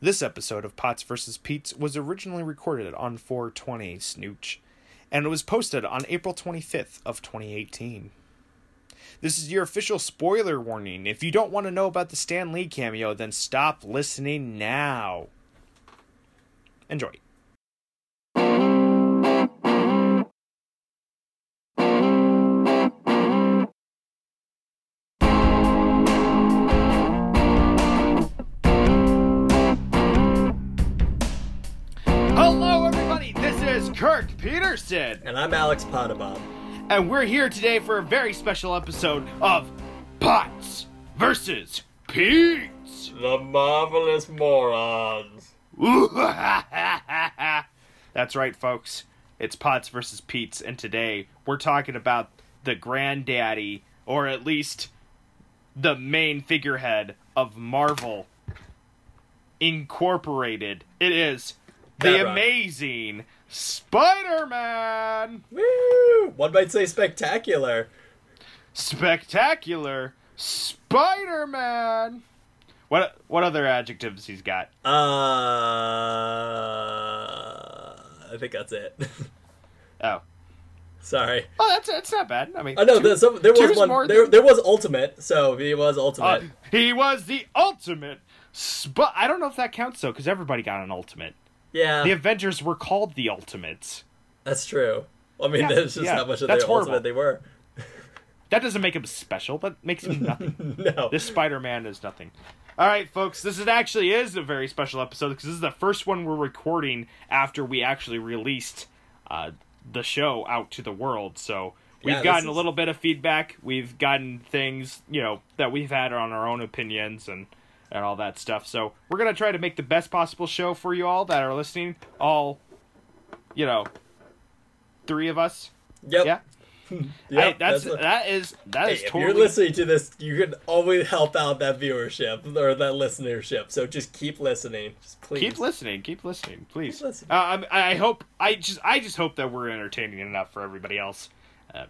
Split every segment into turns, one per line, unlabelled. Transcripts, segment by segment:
This episode of Pots vs. Pete's was originally recorded on 420 Snooch, and it was posted on April 25th of 2018. This is your official spoiler warning. If you don't want to know about the Stan Lee cameo, then stop listening now. Enjoy.
And I'm Alex Potabom.
And we're here today for a very special episode of Pots versus Pete's.
The Marvelous Morons.
That's right, folks. It's Pots versus Pete's, and today we're talking about the granddaddy, or at least the main figurehead of Marvel Incorporated. It is the
That right.
Spider Man!
Woo! One might say spectacular.
Spectacular Spider Man! What, what other adjectives he's got?
Uh, I think that's it.
Oh.
Sorry.
Oh, that's that's not bad. I mean,
I know there's some, there was one. There,
than-
there was ultimate. So he was ultimate.
Uh, he was the ultimate. But I don't know if that counts though, because everybody got an ultimate.
Yeah,
The Avengers were called the Ultimates.
that's true. I mean,
Yeah,
that's just
yeah,
how much of
that's
the
horrible.
ultimate they were.
That doesn't make him special. That makes him nothing.
no.
this Spider-Man is nothing. All right, folks. This is actually is a very special episode because this is the first one we're recording after we actually released uh, the show out to the world. So we've
Yeah,
gotten a little bit of feedback. We've gotten things, you know, that we've had on our own opinions and and all that stuff. So we're gonna try to make the best possible show for you all that are listening. All, you know, three of us.
Yep.
Yeah.
Yep,
Hey, that's,
a-
that is that
Hey,
is
if
totally
you're listening to this, you can always help out that viewership or that listenership. So just keep listening. Just please
keep listening keep listening please
Keep listening.
Uh, I'm- i hope i just i just hope that we're entertaining enough for everybody else uh,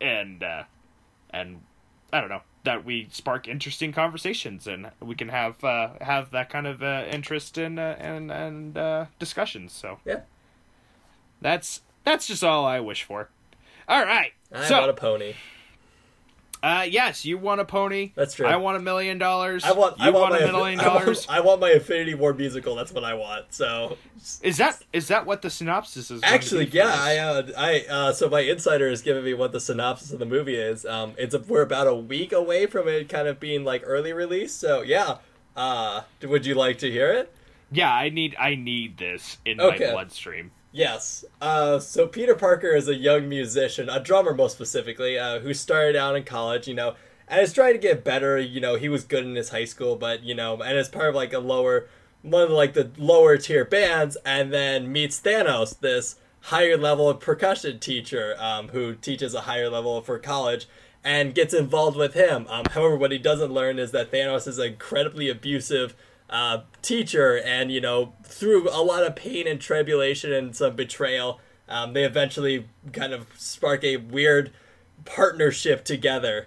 and uh, and i don't know that we spark interesting conversations and we can have uh, have that kind of uh, interest in uh, and and uh, discussions so
Yeah.
that's that's just all i wish for all right
I
so
want a pony.
Uh yes you want a pony
That's true.
i want a million dollars
I want.
you
I want,
want,
my
a million
I want-
dollars
I want my Infinity War musical. That's what I want. So
is that is that what the synopsis is
actually, yeah? I, uh, I, uh, so my insider is giving me what the synopsis of the movie is. Um, it's a, we're about a week away from it kind of being like early release. So yeah, uh, would you like to hear it?
Yeah, I need I need this in
Okay.
my bloodstream.
Yes. Uh, so Peter Parker is a young musician, a drummer most specifically, uh, who started out in college, you know, and is trying to get better. You know, he was good in his high school, but you know, and is part of like a lower, one of like the lower tier bands, and then meets Thanos, this higher level percussion teacher, um, who teaches a higher level for college. And gets involved with him. Um, however, what he doesn't learn is that Thanos is incredibly abusive uh, teacher, and you know, through a lot of pain and tribulation and some betrayal, um, they eventually kind of spark a weird partnership together.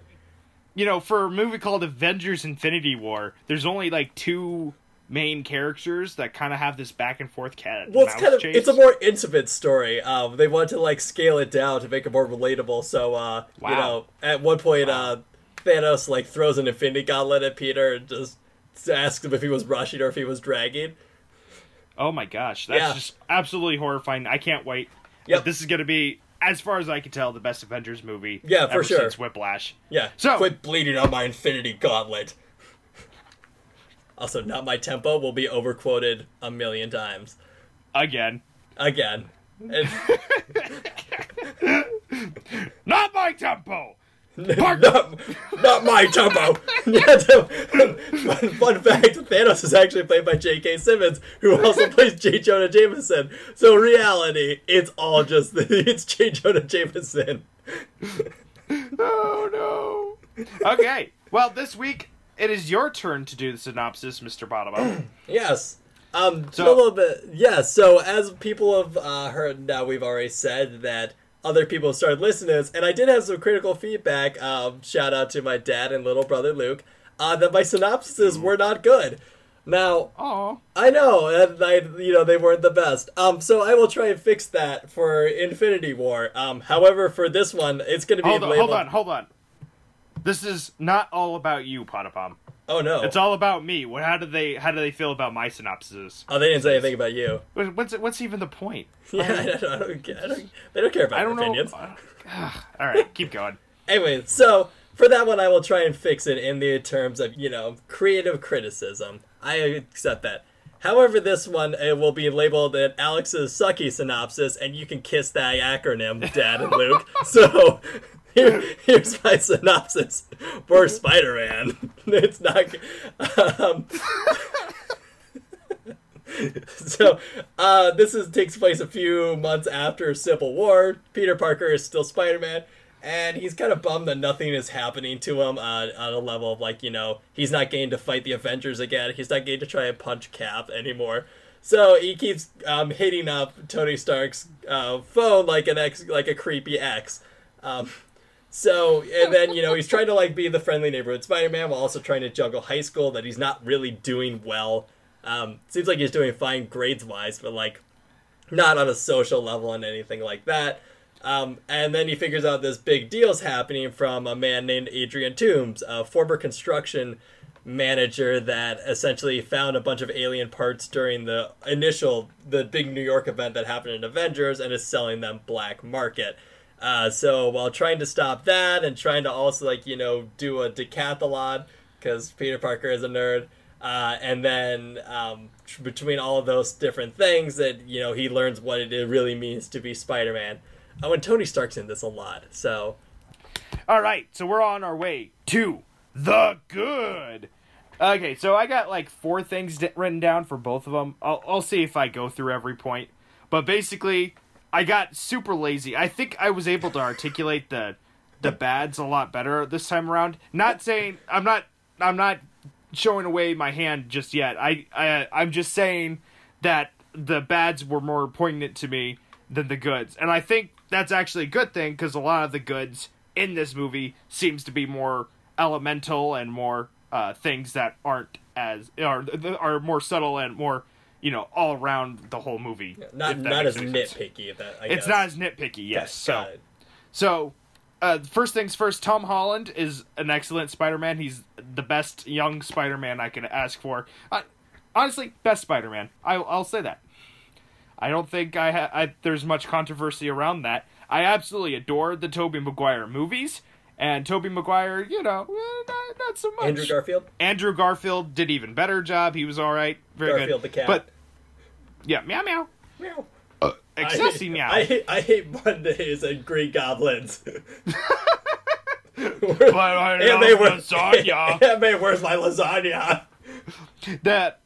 You know, for a movie called Avengers Infinity War, there's only like two main characters that kind of have this back and forth cat
Well, it's kind of
chase.
it's a more intimate story. Um, they want to like scale it down to make it more relatable. So, uh, you know, at one point,
Wow.
uh, Thanos like throws an Infinity Gauntlet at Peter and just asks him if he was rushing or if he was dragging.
Oh my gosh, that's
Yeah.
just absolutely horrifying. I can't wait.
Yep.
This is going to be as far as I can tell the best Avengers movie
Yeah, for sure.
since Whiplash.
Yeah.
So-
quit bleeding on my Infinity Gauntlet. Also, not my tempo will be overquoted a million times.
Again.
Again.
Not my tempo.
Not, not my tempo. yeah, fun, fun fact: Thanos is actually played by J.K. Simmons, who also plays J. Jonah Jameson. So, reality, it's all just it's J. Jonah Jameson.
Oh no. Okay. Well, this week it is your turn to do the synopsis, Mr. Bottom.
Yes. Um,
So-
a little bit. Yes. So, as people have uh, heard now, we've already said that other people started listening to this, and I did have some critical feedback. Um, shout out to my dad and little brother Luke. Uh, that my synopsises were not good. Now,
Oh,
I know, and I, you know, they weren't the best. Um, so I will try and fix that for Infinity War. Um, however, for this one, it's going to be
hold on,
labeled.
hold on, hold on. This is not all about you, Potapom.
Oh no!
It's all about me. What? How do they? How do they feel about my synopses?
oh, they didn't say anything about you.
What's what's even the point?
Yeah, I don't, I don't, I don't, they don't care about
I don't
opinions.
know. Ugh. all right, keep going.
Anyway, so for that one, I will try and fix it in the terms of you know creative criticism. I accept that. However, this one it will be labeled an Alex's sucky synopsis, and you can kiss that acronym, Dad and Luke. so here, here's my synopsis for Spider-Man. It's not. Um, so uh, this is takes place a few months after Civil War. Peter Parker is still Spider-Man, and he's kind of bummed that nothing is happening to him uh, on a level of like you know he's not getting to fight the Avengers again. He's not getting to try and punch Cap anymore. So he keeps um, hitting up Tony Stark's uh, phone like an ex, like a creepy ex. Um, so and then you know he's trying to like be the friendly neighborhood Spider-Man while also trying to juggle high school that he's not really doing well. Um, seems like he's doing fine grades wise, but like not on a social level and anything like that. Um, and then he figures out this big deal's happening from a man named Adrian Toombs, a former construction manager that essentially found a bunch of alien parts during the initial, the big New York event that happened in Avengers and is selling them black market. Uh, so while trying to stop that and trying to also like you know do a decathlon because Peter Parker is a nerd, uh, and then um, tr- between all of those different things that you know he learns what it really means to be Spider-Man. Oh, and Tony Stark's in this a lot, so
All right, so we're on our way to the good. Okay, so I got like four things written down for both of them. I'll, I'll see if I go through every point. But basically, I got super lazy. I think I was able to articulate the the bads a lot better this time around. Not saying I'm not I'm not showing away my hand just yet. I, I I'm just saying that the bads were more poignant to me than the goods, and I think that's actually a good thing because a lot of the goods in this movie seems to be more elemental and more uh, things that aren't as are are more subtle and more you know all around the whole movie.
not not as nitpicky. That I
It's not as nitpicky. Yes. So so, uh, first things first, Tom Holland is an excellent Spider-Man. He's the best young Spider-Man I could ask for. Uh, honestly, best Spider-Man. I, I'll say that. I don't think I, ha- I there's much controversy around that. I absolutely adore the Tobey Maguire movies, and Tobey Maguire, you know, eh, not, not so much.
Andrew Garfield.
Andrew Garfield did even better job. He was all right, very
Garfield
good.
the cat.
But yeah, meow meow,
Meow.
excessi
I,
meow.
I, hate- I hate Mondays and Green Goblins.
but I love
they were
lasagna.
Aunt May, where's my lasagna?
that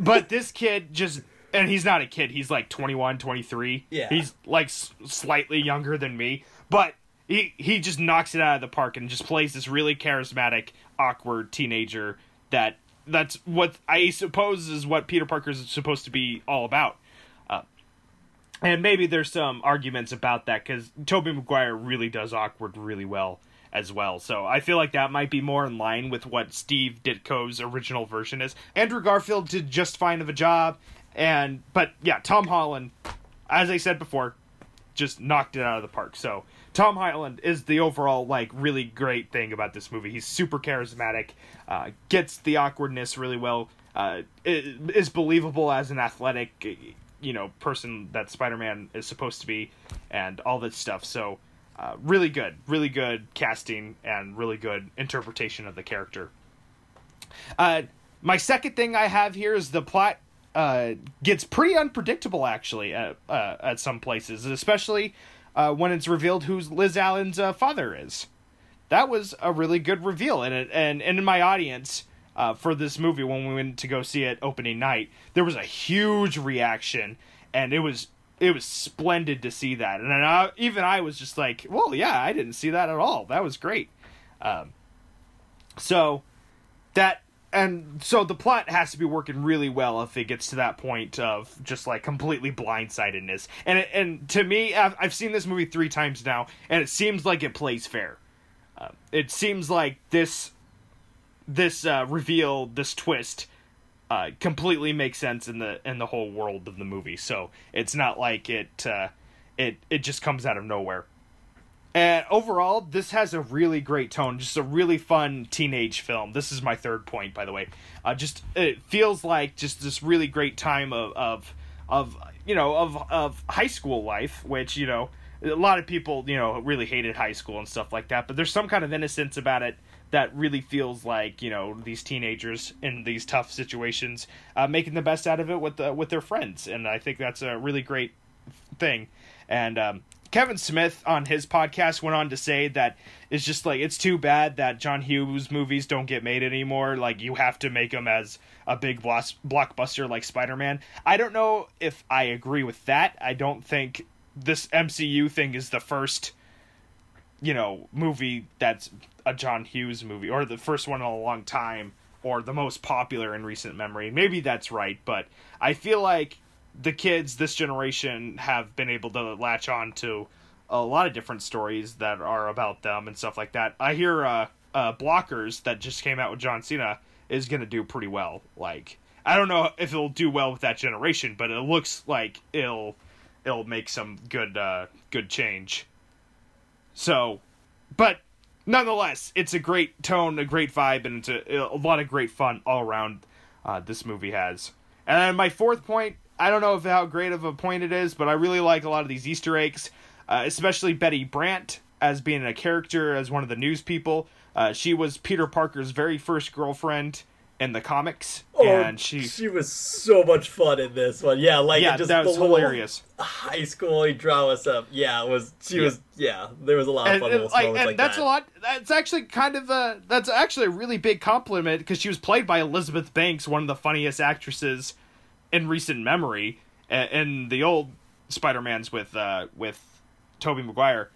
but this kid just and he's not a kid he's like 21 23
Yeah.
he's like s- slightly younger than me but he he just knocks it out of the park and just plays this really charismatic awkward teenager that that's what i suppose is what peter Parker is supposed to be all about uh, and maybe there's some arguments about that because Tobey Maguire really does awkward really well as well. So I feel like that might be more in line with what Steve Ditko's original version is. Andrew Garfield did just fine of a job, and but yeah, Tom Holland, as I said before, just knocked it out of the park. So Tom Holland is the overall like really great thing about this movie. He's super charismatic, uh, gets the awkwardness really well, uh, is believable as an athletic, you know, person that Spider-Man is supposed to be, and all this stuff. So. Uh, really good, really good casting and really good interpretation of the character. Uh, my second thing I have here is the plot uh, gets pretty unpredictable actually at, uh, at some places, especially uh, when it's revealed who Liz Allan's uh, father is. That was a really good reveal, and it, and and in my audience uh, for this movie when we went to go see it opening night, there was a huge reaction, and it was it was splendid to see that, and I, even I was just like, well, yeah, I didn't see that at all. That was great. Um, so that and so the plot has to be working really well if it gets to that point of just like completely blindsidedness. And it, and to me, I've, I've seen this movie three times now, and it seems like it plays fair. Uh, it seems like this this uh, reveal, this twist, uh, completely makes sense in the in the whole world of the movie. So it's not like it uh, it it just comes out of nowhere. And overall, this has a really great tone. Just a really fun teenage film. This is my third point, by the way. Uh, just it feels like just this really great time of of of you know of of high school life, which you know a lot of people you know really hated high school and stuff like that. But there's some kind of innocence about it that really feels like you know these teenagers in these tough situations uh, making the best out of it with the, with their friends, and I think that's a really great thing. And um, Kevin Smith on his podcast went on to say that it's just like it's too bad that John Hughes movies don't get made anymore. Like you have to make them as a big blockbuster like Spider Man. I don't know if I agree with that. I don't think this MCU thing is the first, you know, movie that's a John Hughes movie or the first one in a long time or the most popular in recent memory. Maybe that's right, but I feel like the kids this generation have been able to latch on to a lot of different stories that are about them and stuff like that. I hear uh, uh, Blockers that just came out with John Cena is going to do pretty well. Like I don't know if it'll do well with that generation, but it looks like it'll it'll make some good uh, good change. So, but nonetheless, it's a great tone, a great vibe, and it's a, a lot of great fun all around. Uh, this movie has. And then my fourth point I don't know if how great of a point it is, but I really like a lot of these Easter eggs, uh, especially Betty Brant as being a character as one of the news people. Uh, she was Peter Parker's very first girlfriend in the comics, oh, and she
she was so much fun in this one. Yeah, like
yeah,
just
that was hilarious.
High school drama stuff. Yeah, it was. She yeah. was. Yeah, there was a lot of
and,
fun
and, like,
and like
that's
that.
a lot. That's actually kind of a. That's actually a really big compliment because she was played by Elizabeth Banks, one of the funniest actresses in recent memory, in the old Spider Mans with uh, with Tobey Maguire.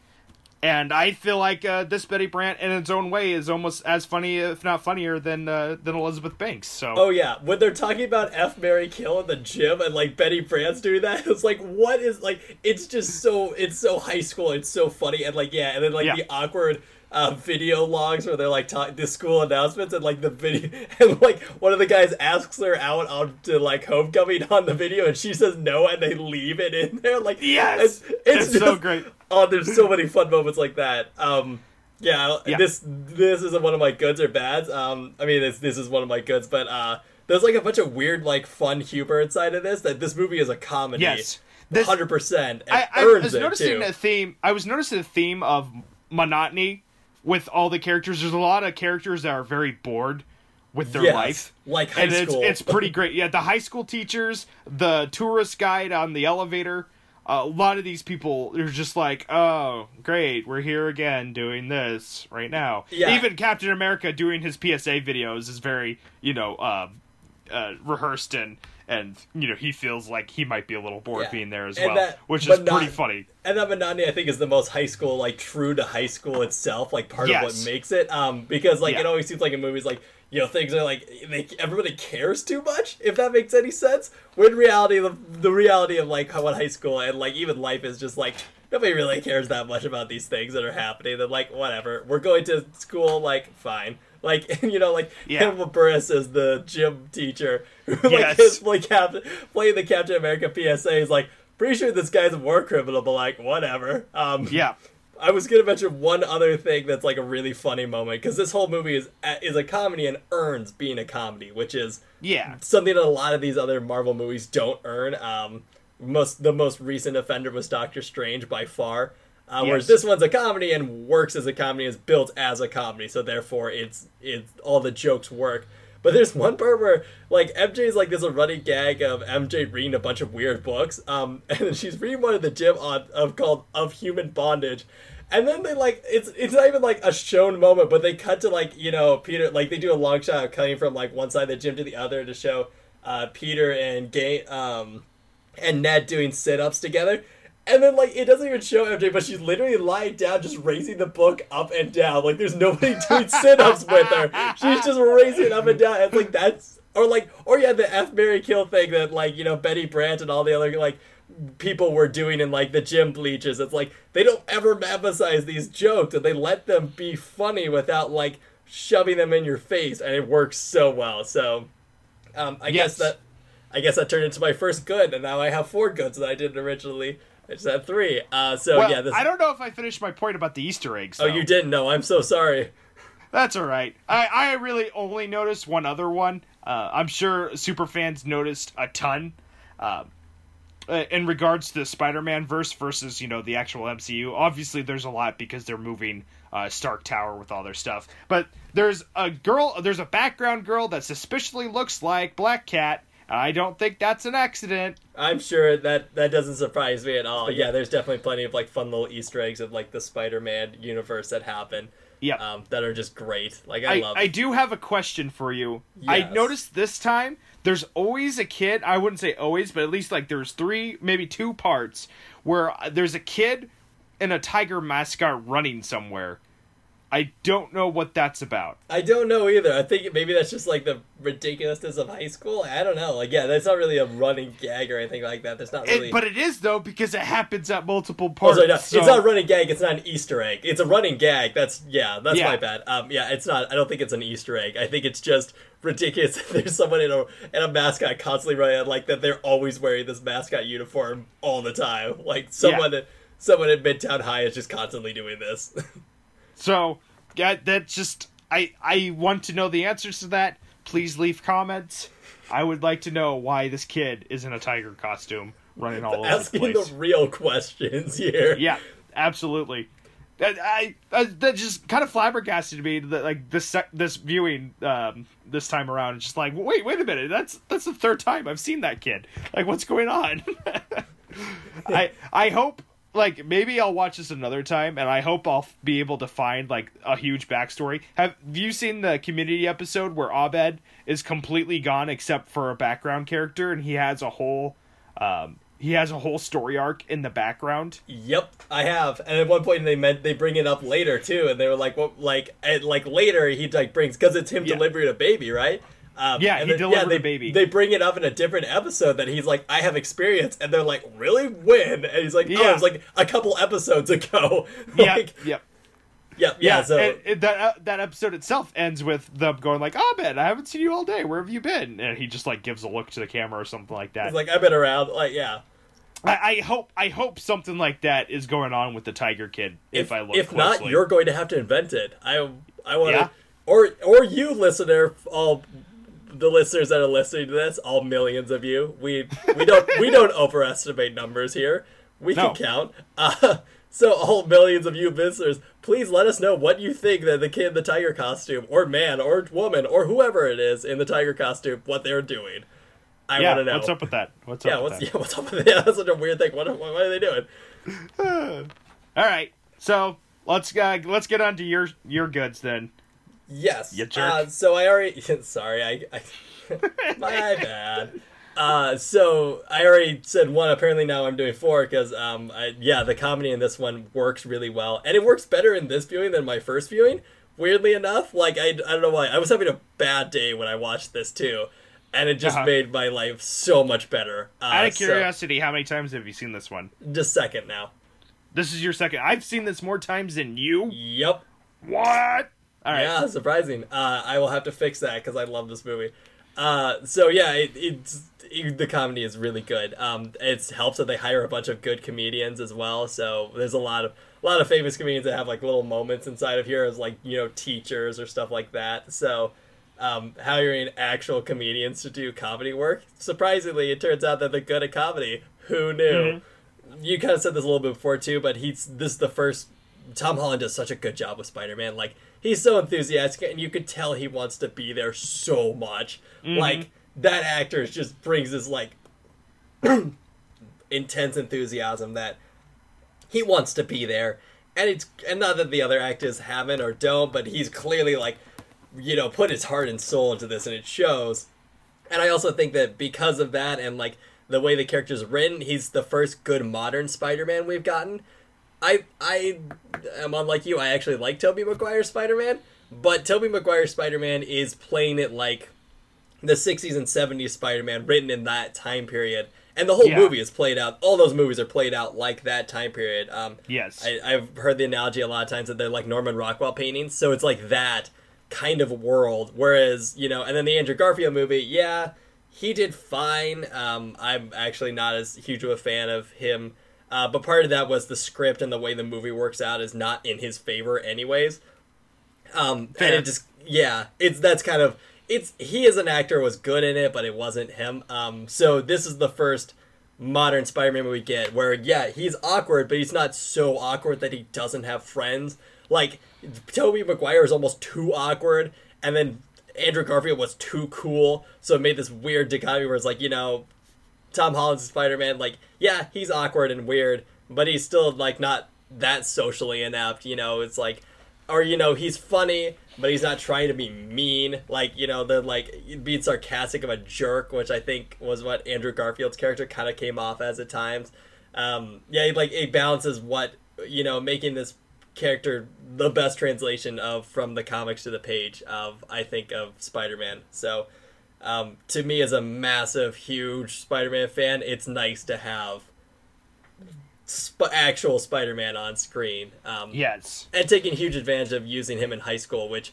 And I feel like uh, this Betty Brant, in its own way, is almost as funny, if not funnier, than uh, than Elizabeth Banks. So.
Oh yeah, when they're talking about F Marry Kill in the gym, and like Betty Brant's doing that, it's like, what is like? It's just so it's so high school. It's so funny, and like yeah, and then like yeah. the awkward uh, video logs where they're like talking the school announcements and like the video and like one of the guys asks her out on to like homecoming on the video and she says no and they leave it in there like
yes! it's, it's, just, so great.
oh there's so many fun moments like that. Um yeah, yeah, this this isn't one of my goods or bads. Um i mean this this is one of my goods but uh there's like a bunch of weird like fun humor inside of this that this movie is a comedy.
Yes.
Hundred percent.
I, I was noticing a theme. I was noticing a theme of monotony with all the characters. There's a lot of characters that are very bored with their
yes,
life,
like high
and
school.
it's it's pretty great. Yeah, the high school teachers, the tourist guide on the elevator. Uh, a lot of these people are just like, oh, great, we're here again doing this right now.
Yeah.
Even Captain America doing his PSA videos is very, you know, uh, uh, rehearsed and and you know he feels like he might be a little bored yeah. being there as and well, that, which is pretty funny.
And that monotony, I think, is the most high school, like true to high school itself, like part yes. of what makes it. Um, because like yeah. it always seems like in movies, like you know things are like they everybody cares too much, if that makes any sense. When reality, the the reality of like what high school and like even life is just like nobody really cares that much about these things that are happening. That like whatever, we're going to school, like fine. Like you know, like yeah. Hannibal Buress as the gym teacher, who like is like Captain playing the Captain America PSA is like pretty sure this guy's a war criminal, but like whatever. Um,
yeah.
I was gonna mention one other thing that's like a really funny moment because this whole movie is is a comedy and earns being a comedy, which is
yeah
something that a lot of these other Marvel movies don't earn. Um, most the most recent offender was Doctor Strange by far. Uh, yes. Whereas this one's a comedy and works as a comedy, is built as a comedy, so therefore it's it's all the jokes work. But there's one part where like MJ's like there's a running gag of MJ reading a bunch of weird books, um, and she's reading one in the gym on of called of human bondage, and then they like it's it's not even like a shown moment, but they cut to like you know Peter like they do a long shot of cutting from like one side of the gym to the other to show uh, Peter and Gay um and Ned doing sit ups together. And then like it doesn't even show MJ, but she's literally lying down, just raising the book up and down. Like there's nobody doing sit-ups with her. She's just raising it up and down. And like that's or like or yeah, the F Marry Kill thing that like, you know, Betty Brant and all the other like people were doing in like the gym bleachers. It's like they don't ever emphasize these jokes and they let them be funny without like shoving them in your face, and it works so well. So, um, I
Yes.
guess that I guess that turned into my first good, and now I have four goods that I didn't originally. I just had three. Uh, so
well,
yeah, this.
I don't know if I finished my point about the Easter eggs.
oh, you didn't know. I'm so sorry.
That's all right. I, I really only noticed one other one. Uh, I'm sure super fans noticed a ton. Uh, uh, in regards to the Spider-Man verse versus you know the actual MCU, obviously there's a lot because they're moving uh, Stark Tower with all their stuff. But there's a girl, there's a background girl that suspiciously looks like Black Cat. I don't think that's an accident.
I'm sure that that doesn't surprise me at all. Yeah, there's definitely plenty of like fun little Easter eggs of like the Spider-Man universe that happen.
Yeah.
Um, that are just great. Like I,
I,
love.
I do have a question for you.
Yes.
I noticed this time there's always a kid. I wouldn't say always, but at least like there's three, maybe two parts where there's a kid and a tiger mascot running somewhere. I don't know what that's about.
I don't know either. I think maybe that's just like the ridiculousness of high school. I don't know. Like, yeah, that's not really a running gag or anything like that. There's not really.
It, but it is though because it happens at multiple
Oh,
parts.
sorry, no,
so-
It's not a running gag. It's not an Easter egg. It's a running gag. That's yeah. That's
Yeah.
my bad. Um, yeah, it's not. I don't think it's an Easter egg. I think it's just ridiculous. that There's someone in a in a mascot constantly running like that. They're always wearing this mascot uniform all the time. Like someone at someone at Midtown High is just constantly doing this.
So yeah, that just I I want to know the answers to that. Please leave comments. I would like to know why this kid is in a tiger costume running all over the place.
Asking the real questions here.
Yeah, absolutely. That I, I that just kind of flabbergasted me that like this this viewing um this time around. It's just like wait wait a minute that's that's the third time I've seen that kid. Like what's going on? I I hope like maybe I'll watch this another time and I hope I'll be able to find like a huge backstory. Have you seen the community episode where Abed is completely gone except for a background character and he has a whole um he has a whole story arc in the background?
Yep, I have. And at one point they meant they bring it up later too, and they were like, "What?" Like, and like later he like brings because it's him
Yeah.
delivering a baby, right? Um,
Yeah,
and
he delivered
they,
a baby.
They bring it up in a different episode that he's like, "I have experience," and they're like, "Really? When?" And he's like, "Oh, it was like a couple episodes ago."
Yeah,
like,
yep.
yep, yeah.
Yeah,
so
that uh, that episode itself ends with them going like, "Abed, I haven't seen you all day. Where have you been?" And he just like gives a look to the camera or something like that.
it's like I've been around. Like, yeah.
I, I hope I hope something like that is going on with the Tiger Kid. If, I look,
if
closely.
not, you're going to have to invent it. I I want to,
Yeah.
or or you listener, all the listeners that are listening to this, all millions of you. We we don't we don't overestimate numbers here. We
No.
can count. Uh, so all millions of you listeners, please let us know what you think that the kid in the tiger costume, or man, or woman, or whoever it is in the tiger costume, what they're doing. I
yeah,
want to know.
what's up with that? What's
yeah,
up
what's
with
yeah, what's up with that? That's such a weird thing. What, what, what are they doing?
All right, so let's uh, let's get on to your your goods then.
Yes.
You jerk.
Uh, so I already. Sorry, I. I my bad. Uh, so I already said one. Apparently now I'm doing four because um, I, yeah, the comedy in this one works really well, and it works better in this viewing than my first viewing. Weirdly enough, like I, I don't know why I was having a bad day when I watched this too, and it just
Uh-huh.
made my life so much better. Uh,
Out of
so-
curiosity, how many times have you seen this one?
just second now.
This is your second. I've seen this more times than you.
Yep.
What? All right.
Yeah, surprising. Uh, I will have to fix that because I love this movie. Uh, so yeah, it, it's it, the comedy is really good. Um, it helps that they hire a bunch of good comedians as well. So there's a lot of a lot of famous comedians that have like little moments inside of here as like you know teachers or stuff like that. So um, hiring actual comedians to do comedy work. Surprisingly, it turns out that they're good at comedy. Who knew? You kind of said this a little bit before too, but he's this is the first. Tom Holland does such a good job with Spider Man. Like he's so enthusiastic, and you could tell he wants to be there so much. Mm-hmm. Like that actor just brings this like intense enthusiasm that he wants to be there and it's and not that the other actors haven't or don't but he's clearly like you know put his heart and soul into this and it shows and i also think that because of that and like the way the character's written he's the first good modern spider-man we've gotten i i am unlike you i actually like tobey maguire's spider-man but tobey maguire's spider-man is playing it like the 60s and 70s spider-man written in that time period and the whole
Yeah.
movie is played out all those movies are played out like that time period um,
Yes.
I, I've heard the analogy a lot of times that they're like Norman Rockwell paintings. So it's like that, kind of world. Whereas, you know, and then the Andrew Garfield movie, yeah, he did fine. Um, I'm actually not as huge of a fan of him. Uh, but part of that was the script and the way the movie works out is not in his favor, anyways. Um,
Fair.
and it just, yeah, it's that's kind of it's he as an actor was good in it, but it wasn't him. Um, so this is the first modern Spider-Man we get where yeah, he's awkward, but he's not so awkward that he doesn't have friends. Like Tobey Maguire is almost too awkward, and then Andrew Garfield was too cool, so it made this weird dichotomy where it's like you know, Tom Holland's Spider Man, like yeah, he's awkward and weird, but he's still like not that socially inept. You know, it's like, or you know, he's funny, but he's not trying to be mean. Like you know, the like being sarcastic of a jerk, which I think was what Andrew Garfield's character kind of came off as at times. Um, yeah, like it balances what you know, making this character the best translation of from the comics to the page of I think of Spider-Man. So um, to me as a massive huge Spider-Man fan, it's nice to have sp- actual Spider-Man on screen. Um,
Yes.
and taking huge advantage of using him in high school, which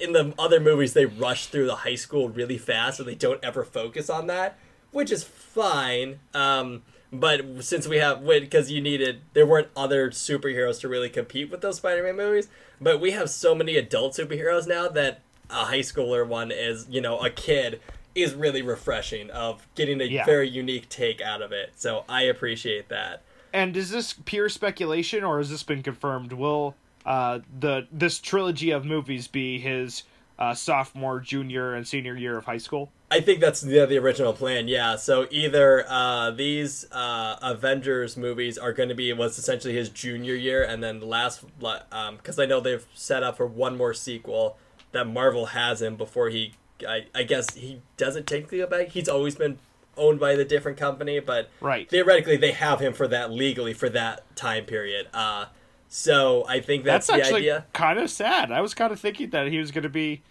in the other movies they rush through the high school really fast, so they don't ever focus on that, which is fine. Um, but since we have, because you needed, there weren't other superheroes to really compete with those Spider-Man movies, but we have so many adult superheroes now that a high schooler one is, you know, a kid is really refreshing of getting a
Yeah.
very unique take out of it. So I appreciate that.
And is this pure speculation, or has this been confirmed? Will uh, the this trilogy of movies be his uh, sophomore, junior, and senior year of high school?
I think that's the, the original plan, yeah. So either uh, these uh, Avengers movies are going to be what's essentially his junior year, and then the last, because I know they've set up for one more sequel that Marvel has him before he, I, I guess he doesn't technically go back. He's always been owned by the different company, but
Right.
theoretically they have him for that legally for that time period. Uh, so I think that's,
That's,
the
actually
idea.
kind of sad. I was kind of thinking that he was going to be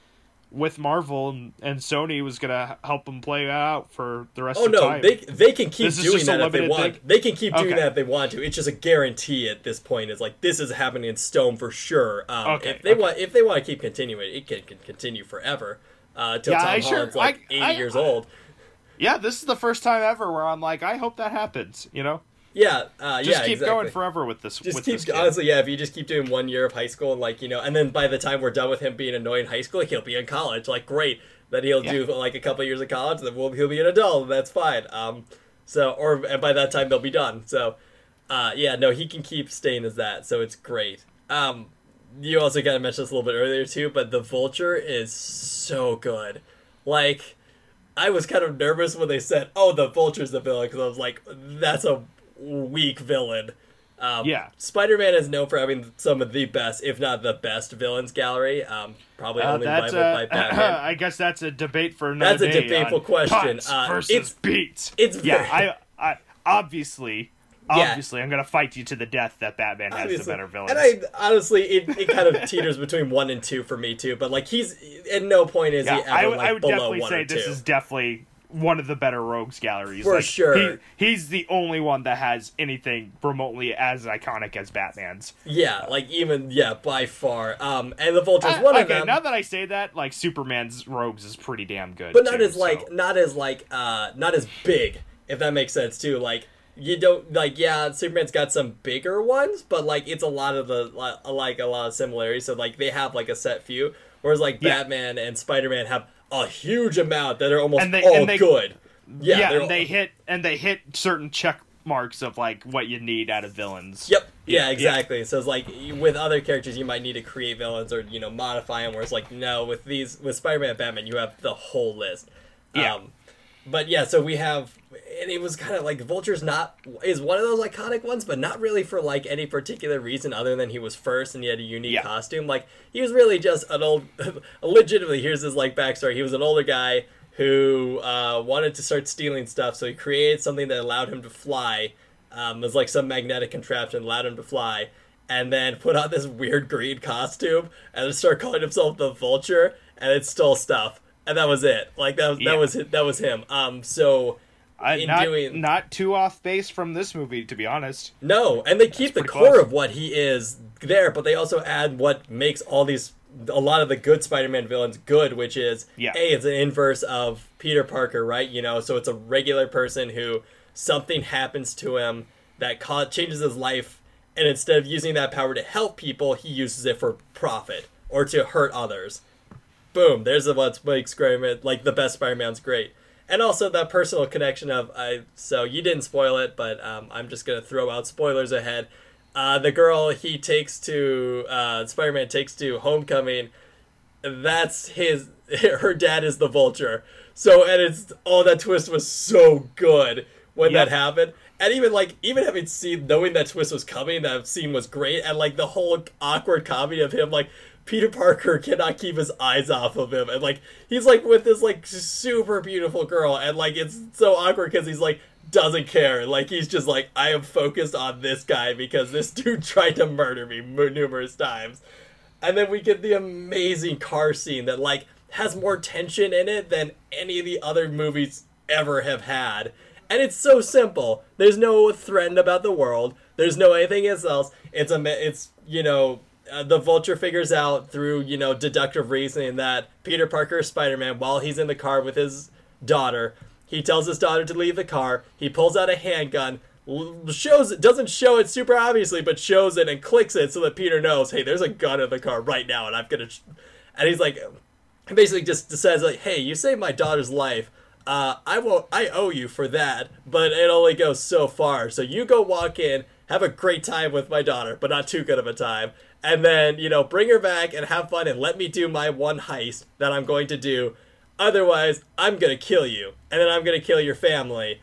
with Marvel and, and Sony was going to help them play out for the rest
Oh
of
no,
time.
they they can keep
This
doing that if they want.
thing?
They can keep doing
Okay.
that if they want to. It's just a guarantee at this point. Is like this is happening in stone for sure. Um,
Okay,
if they
okay.
want, if they want to keep continuing, it can, can continue forever uh, till
Yeah,
Tom
I sure-
like
I-
eighty
I-
years old.
yeah, this is the first time ever where I'm like, I hope that happens. You know,
Yeah, uh,
just
yeah,
keep
exactly.
going forever with this.
Just
with
keep
this
honestly, yeah. If you just keep doing one year of high school, and like you know, and then by the time we're done with him being annoying in high school, he'll be in college. Like great, then he'll do like a couple years of college, then we'll, he'll be an adult. And that's fine. Um, so or and by that time they'll be done. So, uh, yeah, no, he can keep staying as that. So it's great. Um, you also got to mention this a little bit earlier too, but the Vulture is so good. Like, I was kind of nervous when they said, "Oh, the Vulture's the villain," because I was like, "That's a weak villain." Um,
Yeah.
Spider-Man is known for having some of the best, if not the best, villains gallery. Um, probably
Uh,
only rivaled
a,
by Batman.
I guess that's a debate for another
That's a debateful question. Uh,
versus
it's-
beats.
it's
yeah.
very-
I, I obviously,
Yeah.
obviously, I'm gonna fight you to the death that Batman has the better villain.
And I honestly, it, it kind of teeters between one and two for me too. But like, he's at no point is
yeah,
he ever
I
like
I would
below
definitely
one
say
or
this
two.
is definitely one of the better rogues galleries.
For
Like,
sure.
he- he's the only one that has anything remotely as iconic as Batman's.
Yeah, like even yeah, by far. Um, and the Vulture's
Uh,
one of them.
now that I say that, like Superman's rogues is pretty damn good.
but not
too,
as like not as like uh not as big if that makes sense too like you don't like yeah superman's got some bigger ones but like it's a lot of the like a lot of similarities so like they have like a set few whereas like
Yeah.
batman and spider-man have a huge amount that are almost
And they-
all
and they-
good yeah,
yeah, and
all-
they hit and they hit certain check marks of like what you need out of villains.
Yep. Yeah,
Yeah, yeah.
exactly. So it's like with other characters, you might need to create villains or you know modify them. Whereas like no, with these with Spider-Man, and Batman, you have the whole list.
Yeah.
Um, but yeah, so we have, and it was kind of like Vulture's not is one of those iconic ones, but not really for like any particular reason other than he was first and he had a unique
Yeah.
costume. Like he was really just an old, legitimately. Here's his like backstory. He was an older guy who uh, wanted to start stealing stuff, so he created something that allowed him to fly. Um, it was like some magnetic contraption allowed him to fly, and then put on this weird green costume and start calling himself the Vulture, and it stole stuff, and that was it. Like that was
Yeah.
that was it- that was him. Um, so
I,
in
not,
doing-
not too off base from this movie, to be honest.
no, and they keep the core
close.
of what he is there, but they also add what makes all these a lot of the good Spider-Man villains good, which is
Yeah.
a it's an inverse of Peter Parker, right? You know, so it's a regular person who something happens to him that ca- changes his life, and instead of using that power to help people, he uses it for profit or to hurt others. Boom! There's what makes Spider-Man like the best Spider-Man's great. And also that personal connection of I. So you didn't spoil it, but um, I'm just gonna throw out spoilers ahead. Uh, the girl he takes to uh, Spider-Man takes to Homecoming. That's his. Her dad is the Vulture. So and it's oh that twist was so good when
Yep.
that happened. And even like even having seen knowing that twist was coming, that scene was great. And like the whole awkward comedy of him like. Peter Parker cannot keep his eyes off of him, and like he's like with this like super beautiful girl, and like it's so awkward because he's like doesn't care. Like he's just like, I am focused on this guy because this dude tried to murder me numerous times. And then we get the amazing car scene that like has more tension in it than any of the other movies ever have had. And it's so simple. There's no threat about the world. There's no anything else. It's a it's you know uh, the vulture figures out through you know deductive reasoning that Peter Parker is Spider-Man while he's in the car with his daughter. He tells his daughter to leave the car. He pulls out a handgun, shows it, doesn't show it super obviously, but shows it and clicks it so that Peter knows, hey, there's a gun in the car right now, and I'm gonna. And he's like, basically just says like, hey, you saved my daughter's life. Uh, I won't. I owe you for that, but it only goes so far. So you go walk in, have a great time with my daughter, but not too good of a time, and then you know bring her back and have fun and let me do my one heist that I'm going to do. Otherwise, I'm gonna kill you, and then I'm gonna kill your family.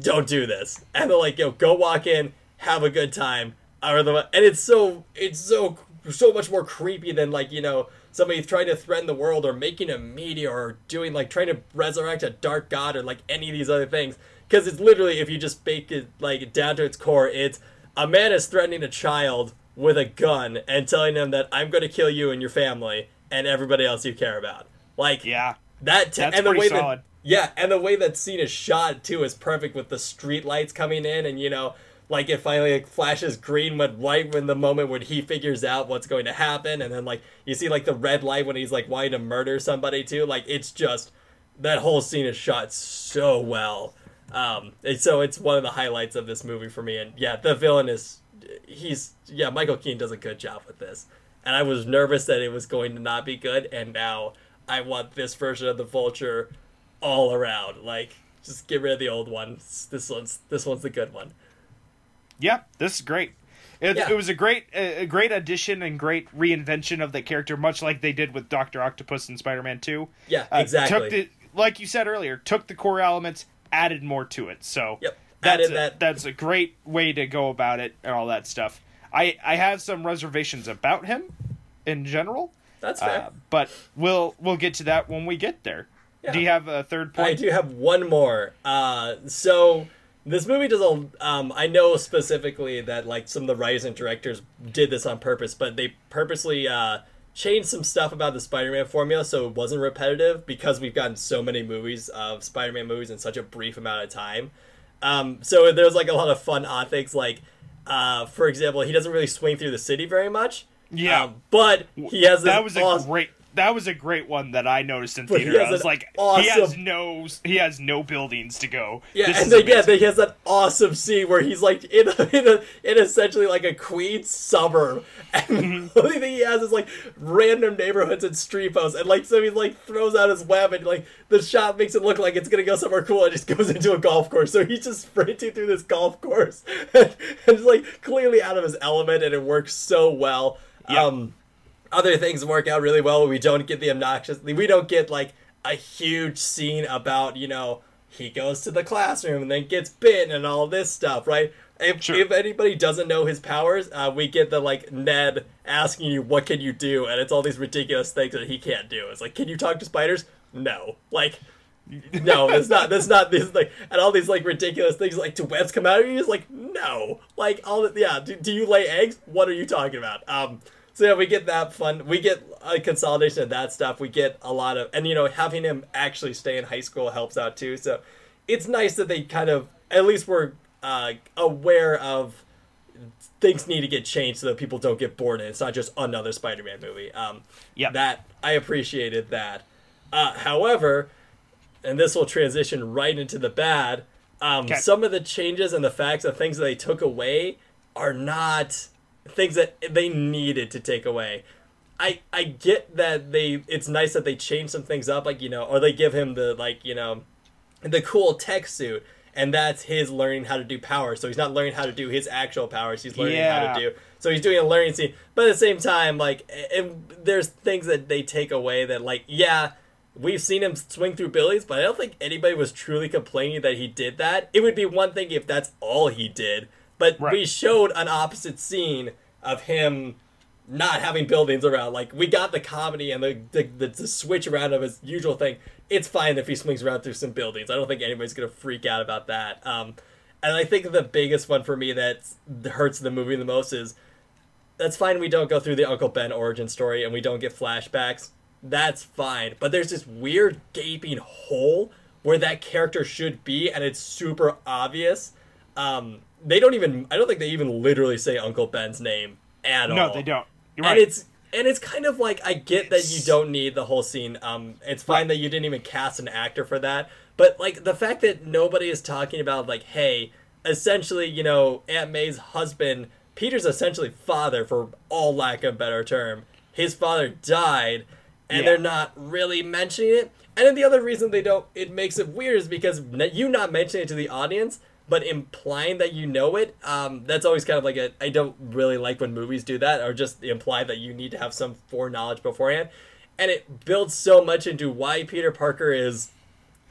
Don't do this. And they're like, yo, go walk in, have a good time. And it's so it's so so much more creepy than like you know somebody trying to threaten the world or making a meteor or doing like trying to resurrect a dark god or like any of these other things. Because it's literally if you just bake it like down to its core, it's a man is threatening a child with a gun and telling them that I'm going to kill you and your family and everybody else you care about. Like
Yeah.
that, t- and the way
solid.
that yeah, and the way that scene is shot too is perfect with the street lights coming in, and you know, like it finally like flashes green when right when the moment when he figures out what's going to happen, and then like you see like the red light when he's like wanting to murder somebody too. Like it's just that whole scene is shot so well. Um, and so it's one of the highlights of this movie for me. And yeah, the villain is he's yeah Michael Keaton does a good job with this, and I was nervous that it was going to not be good, and now I want this version of the Vulture all around. Like, just get rid of the old one. This one's this one's the good one.
Yeah, this is great. It,
Yeah.
it was a great, a great addition and great reinvention of the character, much like they did with Doctor Octopus and Spider Man Two.
Yeah,
Uh,
exactly.
Took the, like you said earlier, took the core elements, added more to it. So
Yep,
that's a,
that-
that's a great way to go about it and all that stuff. I I have some reservations about him in general,
That's fair.
uh, but we'll we'll get to that when we get there.
Yeah.
Do you have a third point?
I do have one more. Uh, so this movie does a. Um, I know specifically that like some of the writers and directors did this on purpose, but they purposely uh, changed some stuff about the Spider-Man formula so it wasn't repetitive because we've gotten so many movies of Spider-Man movies in such a brief amount of time. Um, so there's like a lot of fun odd things like, uh, for example, he doesn't really swing through the city very much.
Yeah.
Um, but he has
that was a
awesome-
great that was a great one that I noticed in
But
theater. I was like,
awesome-
he has no he has no buildings to go.
Yeah,
This
and then yeah, he has that awesome scene where he's like in a, in a in essentially like a Queens suburb, and
Mm-hmm.
the only thing he has is like random neighborhoods and street posts, and like so he like throws out his web, and like the shot makes it look like it's gonna go somewhere cool, and just goes into a golf course. So he's just sprinting through this golf course, and, and it's like clearly out of his element, and it works so well.
Yeah.
Um, other things work out really well. We don't get the obnoxious. We don't get like a huge scene about you know he goes to the classroom and then gets bitten and all this stuff, right? If,
Sure.
if anybody doesn't know his powers, uh, we get the like Ned asking you what can you do, and it's all these ridiculous things that he can't do. It's like, can you talk to spiders? No, like. No, it's not. That's not this like, and all these like ridiculous things like, do webs come out of you? It's like, no, like all the yeah. Do, do you lay eggs? What are you talking about? Um, so yeah, we get that fun. We get a consolidation of that stuff. We get a lot of, and you know, having him actually stay in high school helps out too. So it's nice that they kind of, at least were uh, aware of things need to get changed so that people don't get bored and it's not just another Spider-Man movie. Um,
Yep.
that I appreciated that. Uh, however, and this will transition right into the bad. Um,
Okay.
Some of the changes and the facts of things that they took away are not things that they needed to take away. I I get that they it's nice that they change some things up, like you know, or they give him the like you know, the cool tech suit, and that's his learning how to do power. So he's not learning how to do his actual powers. He's learning how to do. So he's doing a learning scene, but at the same time, like it, there's things that they take away that like yeah. We've seen him swing through buildings, but I don't think anybody was truly complaining that he did that. It would be one thing if that's all he did, but
Right.
we showed an opposite scene of him not having buildings around. Like we got the comedy and the the, the, the switch around of his usual thing. It's fine if he swings around through some buildings. I don't think anybody's gonna freak out about that. Um, and I think the biggest one for me that hurts the movie the most is that's fine. We don't go through the Uncle Ben origin story and we don't get flashbacks. That's fine. But there's this weird gaping hole where that character should be, and it's super obvious. Um, they don't even. I don't think they even literally say Uncle Ben's name at all.
No, they don't. You're
And
right.
it's and it's kind of like I get that you don't need the whole scene. Um, it's fine that you didn't even cast an actor for that. But like the fact that nobody is talking about like, hey, essentially, you know, Aunt May's husband, Peter's essentially father, for all lack of a better term. His father died, and
Yeah.
they're not really mentioning it. And then the other reason they don't, it makes it weird, is because you not mentioning it to the audience, but implying that you know it. Um, that's always kind of like a. I don't really like when movies do that, or just imply that you need to have some foreknowledge beforehand. And it builds so much into why Peter Parker is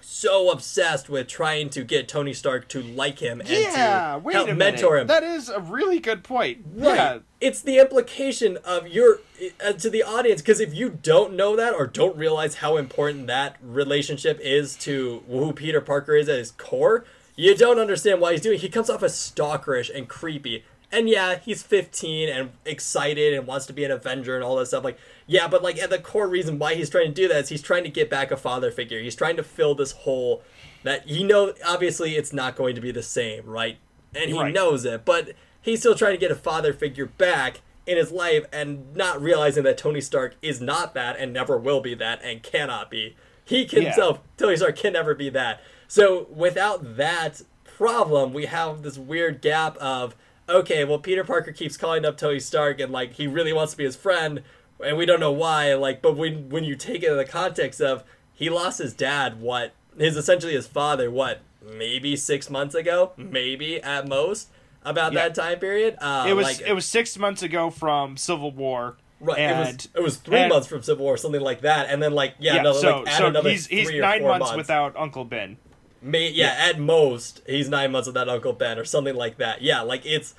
so obsessed with trying to get Tony Stark to like him and
yeah,
to help mentor him.
That is a really good point.
Right.
Yeah.
It's the implication of your uh, to the audience because if you don't know that or don't realize how important that relationship is to who Peter Parker is at his core, you don't understand why he's doing. He comes off as stalkerish and creepy. And yeah, he's 15 and excited and wants to be an Avenger and all that stuff. Like, yeah, but like at the core reason why he's trying to do that is he's trying to get back a father figure. He's trying to fill this hole that you know obviously it's not going to be the same, right? And he
Right.
knows it, but he's still trying to get a father figure back in his life and not realizing that Tony Stark is not that and never will be that and cannot be. He can
Yeah.
himself, Tony Stark can never be that. So without that problem, we have this weird gap of okay, well Peter Parker keeps calling up Tony Stark and like he really wants to be his friend and we don't know why, like but when when you take it in the context of he lost his dad, what his essentially his father, what, maybe six months ago? Maybe at most about
Yeah.
that time period. Uh,
It was
like,
it was six months ago from Civil War.
Right,
And,
it was it was three
and-
months from Civil War, something like that, and then like yeah,
yeah,
another,
so
like,
so
another
he's he's nine
four
months, without Uncle Ben.
May, yeah, at most he's nine months without Uncle Ben or something like that. Yeah, like it's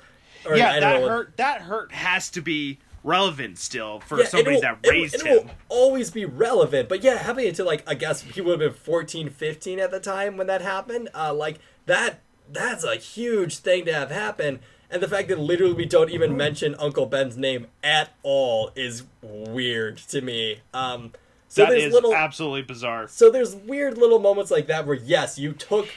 or, I
yeah, that hurt. That hurt has to be relevant still for
yeah,
somebody
will-
that
it will-
raised
it,
him.
will always be relevant. But yeah, having it to like I guess he would have been 14, 15 at the time when that happened. Uh, like that that's a huge thing to have happen. And the fact that literally we don't even mention Uncle Ben's name at all is weird to me. Um, so
That
there's
is
little
absolutely bizarre.
So there's weird little moments like that where yes, you took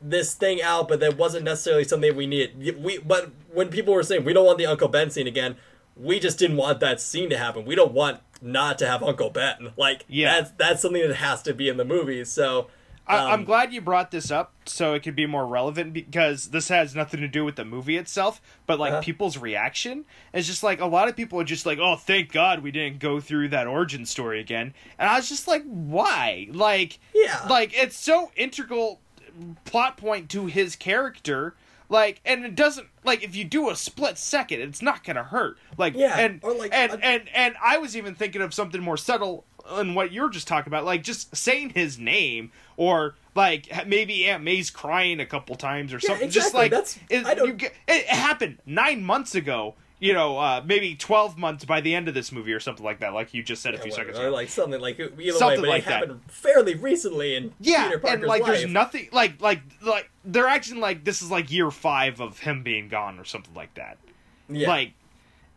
this thing out, but that wasn't necessarily something we needed. We but when people were saying we don't want the Uncle Ben scene again, we just didn't want that scene to happen. We don't want not to have Uncle Ben. Like
Yeah.
that's that's something that has to be in the movie. So
I,
um,
I'm glad you brought this up so it could be more relevant because this has nothing to do with the movie itself, but like
Uh-huh.
people's reaction is just like a lot of people are just like, "Oh, thank God we didn't go through that origin story again," and I was just like, "Why?" Like,
Yeah.
like it's so integral plot point to his character. Like, and it doesn't like if you do a split second, it's not gonna hurt. Like,
Yeah,
and
or, like,
and
a-
and and I was even thinking of something more subtle in what you're just talking about, like just saying his name, or like maybe Aunt May's crying a couple times or something. Just
exactly.
like
That's-
it,
I don't-
you get, it happened nine months ago. You know, uh, maybe twelve months by the end of this movie or something like that, like you just said a few seconds
or
ago.
like something like either
Something like
it
that.
happened fairly recently in
yeah,
Peter Parker's
and like
life.
there's nothing like like like they're acting like this is like year five of him being gone or something like that.
yeah.
Like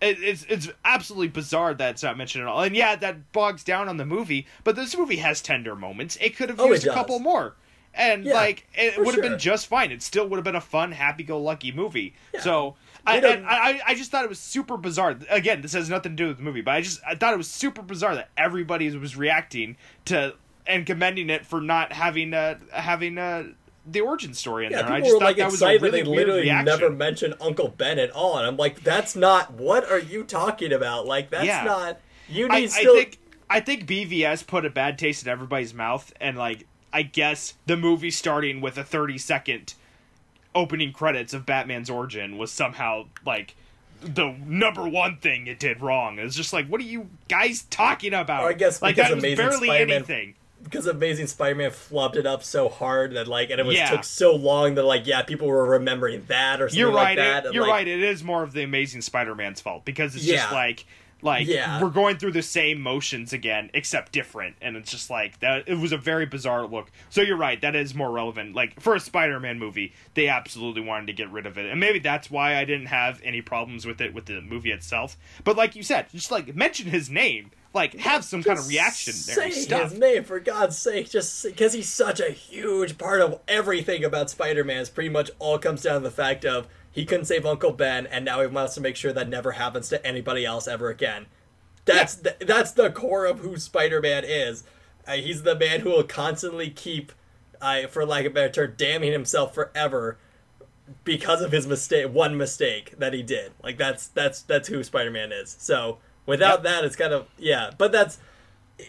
it, it's it's absolutely bizarre that it's not mentioned at all. And yeah, that bogs down on the movie, but this movie has tender moments. It could have
Oh,
used a couple more. and
Yeah,
like it would have
sure.
been just fine. It still would have been a fun, happy-go-lucky movie. So. I, and I, I just thought it was super bizarre. Again, this has nothing to do with the movie, but I just I thought it was super bizarre that everybody was reacting to and commending it for not having uh having uh the origin story in
Yeah,
there. I just
were
thought
like
that was a really
they literally
reaction.
never mentioned Uncle Ben at all, and I'm like, that's not. What are you talking about? Like, that's
Yeah.
not. You need
I, I
still.
think I think BVS put a bad taste in everybody's mouth, and like I guess the movie starting with a thirty second opening credits of Batman's origin was somehow like the number one thing it did wrong. It's just like, what are you guys talking about?
Or I guess
like that was barely
Spider-Man-
anything.
Because Amazing Spider-Man flopped it up so hard that like, and it was
Yeah.
took so long that like, yeah, people were remembering that or something
You're
like
right.
that.
it-
and,
you're
like,
right. It is more of the Amazing Spider-Man's fault because it's just like like
Yeah.
we're going through the same motions again, except different, and it's just like that. It was a very bizarre look. So you're right. That is more relevant. Like for a Spider-Man movie, they absolutely wanted to get rid of it, and maybe that's why I didn't have any problems with it with the movie itself. But like you said, just like mention his name, like have some kind of
Just
reaction there.
Say
Stuff.
his name for God's sake, just because he's such a huge part of everything about Spider-Man. Is pretty much all comes down to the fact of he couldn't save Uncle Ben, and now he wants to make sure that never happens to anybody else ever again. That's the, that's the core of who Spider-Man is. Uh, he's the man who will constantly keep, uh, for lack of a better term, damning himself forever because of his mistake, one mistake that he did. Like that's that's that's who Spider-Man is. So without
Yep.
that, it's kind of yeah. But that's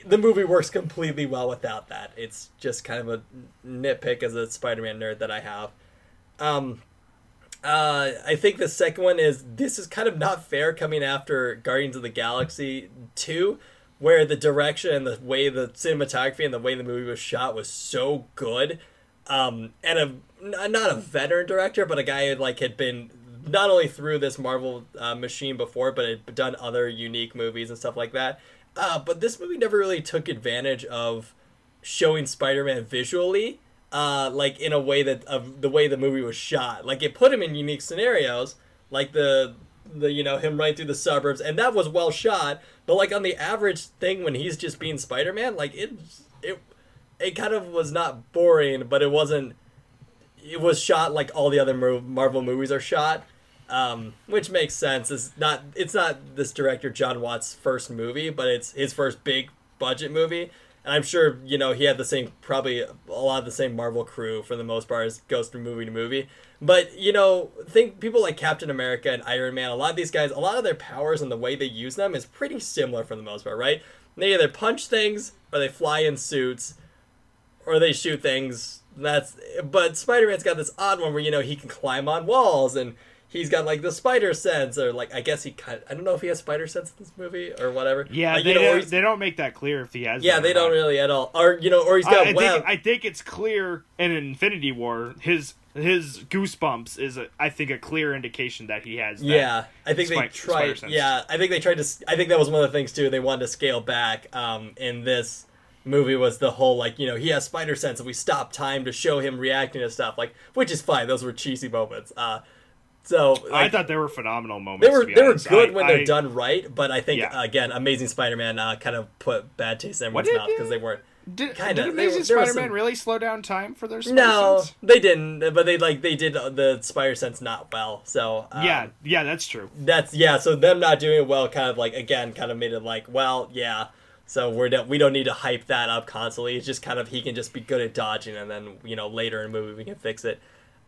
the movie works completely well without that. It's just kind of a nitpick as a Spider-Man nerd that I have. Um, uh, I think the second one is this is kind of not fair coming after Guardians of the Galaxy 2, where the direction and the way the cinematography and the way the movie was shot was so good. Um, and a not a veteran director, but a guy who like had been not only through this Marvel uh, machine before, but had done other unique movies and stuff like that. Uh, but this movie never really took advantage of showing Spider-Man visually, uh, like in a way that of the way the movie was shot. Like it put him in unique scenarios, like the the you know him running through the suburbs, and that was well shot. But like on the average thing when he's just being Spider-Man, like it it it kind of was not boring, but it wasn't. It was shot like all the other Marvel movies are shot, um, which makes sense. It's not it's not this director Jon Watts' first movie, but it's his first big budget movie. And I'm sure you know he had the same probably a lot of the same Marvel crew for the most part as goes from movie to movie. But you know, think people like Captain America and Iron Man. A lot of these guys, a lot of their powers and the way they use them is pretty similar for the most part, right? They either punch things or they fly in suits or they shoot things. That's but Spider-Man's got this odd one where you know he can climb on walls and he's got like the spider sense or like I guess he kind I don't know if he has spider sense in this movie or whatever.
Yeah,
Like,
they,
know,
don't, they don't make that clear if he has.
yeah, they don't really at all. Or you know, or he's got
I
web.
think I think it's clear in Infinity War. His his goosebumps is a, I think a clear indication that he has. That.
yeah, I think they tried. Yeah, I think they tried to. I think that was one of the things too. They wanted to scale back. Um, in this movie was the whole like you know he has spider sense and we stop time to show him reacting to stuff like which is fine. Those were cheesy moments. Uh, so
I thought they were phenomenal moments.
they were
to be
they were good
I-
when they're
I-
done right, but I think
Yeah.
again, Amazing Spider-Man uh, kind of put bad taste in everyone's mouth because they weren't.
Did,
Kinda.
did Amazing
there
Spider-Man
some-
really slow down time for their spider
No,
sense?
they didn't. But they like they did the Spider Sense not well. So um,
yeah, yeah, that's true.
that's yeah. So them not doing it well, kind of like again, kind of made it like, well, yeah. So we're not, we don't need to hype that up constantly. It's just kind of he can just be good at dodging, and then you know later in the movie we can fix it.